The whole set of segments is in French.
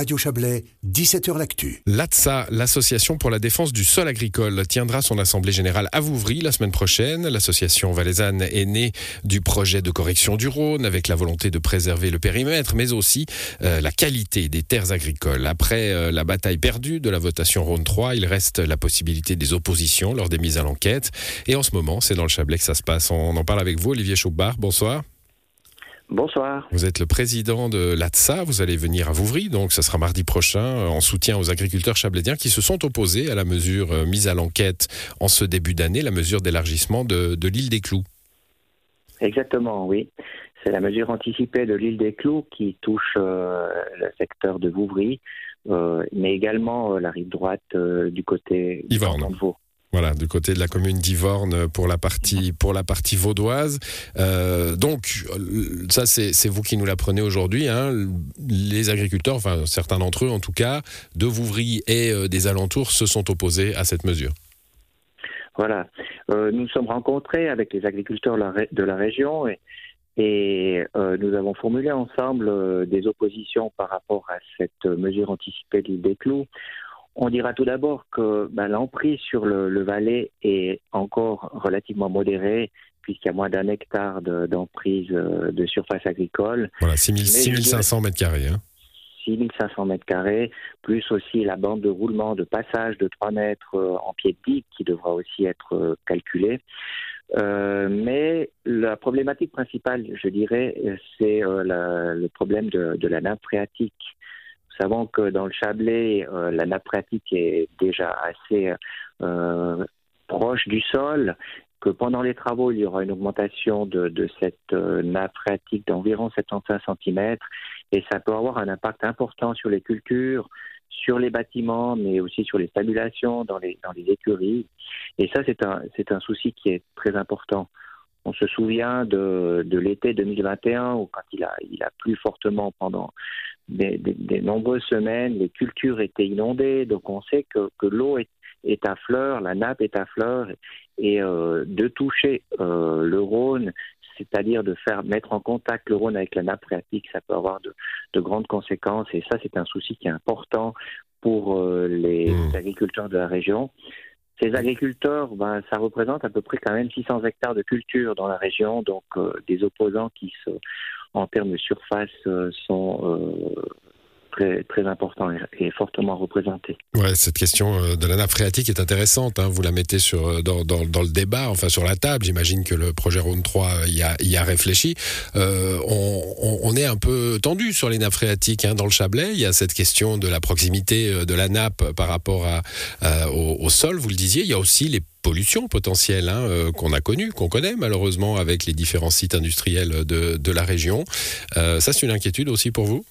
Radio Chablais, 17h L'Actu. L'ATSA, l'Association pour la défense du sol agricole, tiendra son assemblée générale à Vouvry la semaine prochaine. L'association valaisanne est née du projet de correction du Rhône avec la volonté de préserver le périmètre, mais aussi euh, la qualité des terres agricoles. Après euh, la bataille perdue de la votation Rhône 3, il reste la possibilité des oppositions lors des mises à l'enquête. Et en ce moment, c'est dans le Chablais que ça se passe. On en parle avec vous, Olivier Choubard. Bonsoir. Bonsoir. Vous êtes le président de l'ATSA, vous allez venir à Vouvry, donc ce sera mardi prochain, euh, en soutien aux agriculteurs chablédiens qui se sont opposés à la mesure euh, mise à l'enquête en ce début d'année, la mesure d'élargissement de, l'île des Clous. Exactement, oui. C'est la mesure anticipée de l'île des Clous qui touche euh, le secteur de Vouvry, mais également la rive droite du côté de Vaud. Voilà, du côté de la commune d'Ivorne pour la partie pour la partie vaudoise. Euh, donc ça c'est vous qui nous l'apprenez aujourd'hui. Hein. Les agriculteurs, enfin certains d'entre eux en tout cas, de Vouvry et euh, des alentours se sont opposés à cette mesure. Voilà, euh, nous nous sommes rencontrés avec les agriculteurs de la région et, et nous avons formulé ensemble des oppositions par rapport à cette mesure anticipée de l'île des clous. On dira tout d'abord que ben, l'emprise sur le, Valais est encore relativement modérée, puisqu'il y a moins d'un hectare d'emprise euh, de, surface agricole. Voilà, 6500 mètres carrés. Hein. 6500 mètres carrés, plus aussi la bande de roulement de passage de 3 mètres euh, en pied de digue qui devra aussi être euh, calculée. mais la problématique principale, je dirais, c'est le problème de, de, la nappe phréatique savons que dans le Chablais, euh, la nappe phréatique est déjà assez euh, proche du sol, que pendant les travaux, il y aura une augmentation de, cette euh, nappe phréatique d'environ 75 cm, et ça peut avoir un impact important sur les cultures, sur les bâtiments, mais aussi sur les stabulations dans les, dans les écuries. Et ça, c'est un, c'est un souci qui est très important. On se souvient de, de l'été 2021 où quand il a, il a plu fortement pendant des, nombreuses semaines, les cultures étaient inondées, donc on sait que, que l'eau est, est, à fleur, la nappe est à fleur, et euh, de toucher euh, le Rhône, c'est-à-dire de faire mettre en contact le Rhône avec la nappe phréatique, ça peut avoir de, de grandes conséquences, et ça c'est un souci qui est important pour euh, les mmh. agriculteurs de la région. Ces agriculteurs, ben, ça représente à peu près quand même 600 hectares de culture dans la région, donc des opposants qui en termes de surface euh, sont euh, très, très important et, fortement représenté. Ouais, cette question euh, de la nappe phréatique est intéressante. Hein. Vous la mettez sur, dans, dans, le débat, enfin sur la table. J'imagine que le projet Rhône 3 y a, y a réfléchi. Euh, on, on, est un peu tendu sur les nappes phréatiques hein, dans le Chablais. Il y a cette question de la proximité de la nappe par rapport à, au, sol, vous le disiez. Il y a aussi les pollution potentielle hein, euh, qu'on a connue, qu'on connaît malheureusement avec les différents sites industriels de, la région. Euh, ça, c'est une inquiétude aussi pour vous?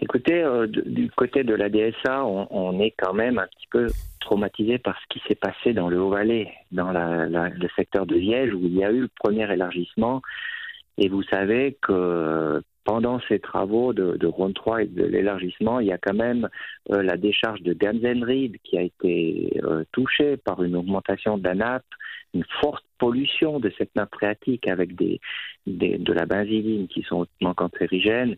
Écoutez, euh, du côté de la DSA, on, est quand même un petit peu traumatisé par ce qui s'est passé dans le Haut-Valais, dans le secteur de Liège, où il y a eu le premier élargissement. Et vous savez que pendant ces travaux de, de Rhône 3 et de l'élargissement, il y a quand même euh, la décharge de Gamsenried qui a été euh, touchée par une augmentation de la nappe, une forte pollution de cette nappe phréatique avec de la benzyline qui sont hautement cancérigènes.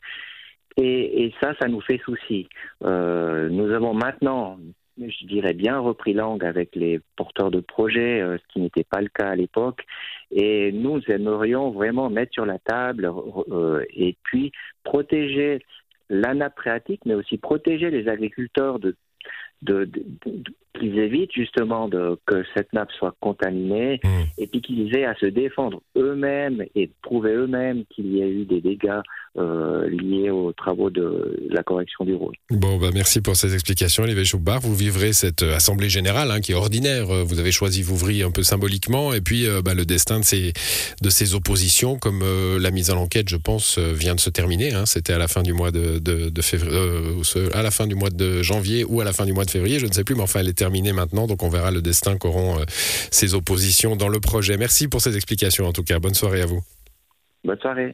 Et, ça, ça nous fait souci. Euh, nous avons maintenant je dirais bien, repris langue avec les porteurs de projets, euh, ce qui n'était pas le cas à l'époque. Et nous aimerions vraiment mettre sur la table euh, et puis protéger la nappe phréatique, mais aussi protéger les agriculteurs de, de, qu'ils évitent justement de, que cette nappe soit contaminée mmh. et puis qu'ils aient à se défendre eux-mêmes et prouver eux-mêmes qu'il y a eu des dégâts euh, liés aux travaux de la correction du rôle. Bon, bah merci pour ces explications, Olivier Choubard. Vous vivrez cette euh, assemblée générale hein, qui est ordinaire. Euh, vous avez choisi Vouvry un peu symboliquement, et puis bah, le destin de ces, de ces oppositions, comme la mise en enquête, je pense, vient de se terminer. Hein. C'était à la fin du mois de, de, de février, à la fin du mois de janvier ou à la fin du mois de février, je ne sais plus, mais enfin, elle est terminée maintenant, donc on verra le destin qu'auront ces oppositions dans le projet. Merci pour ces explications, en tout cas. Bonne soirée à vous. Bonne soirée.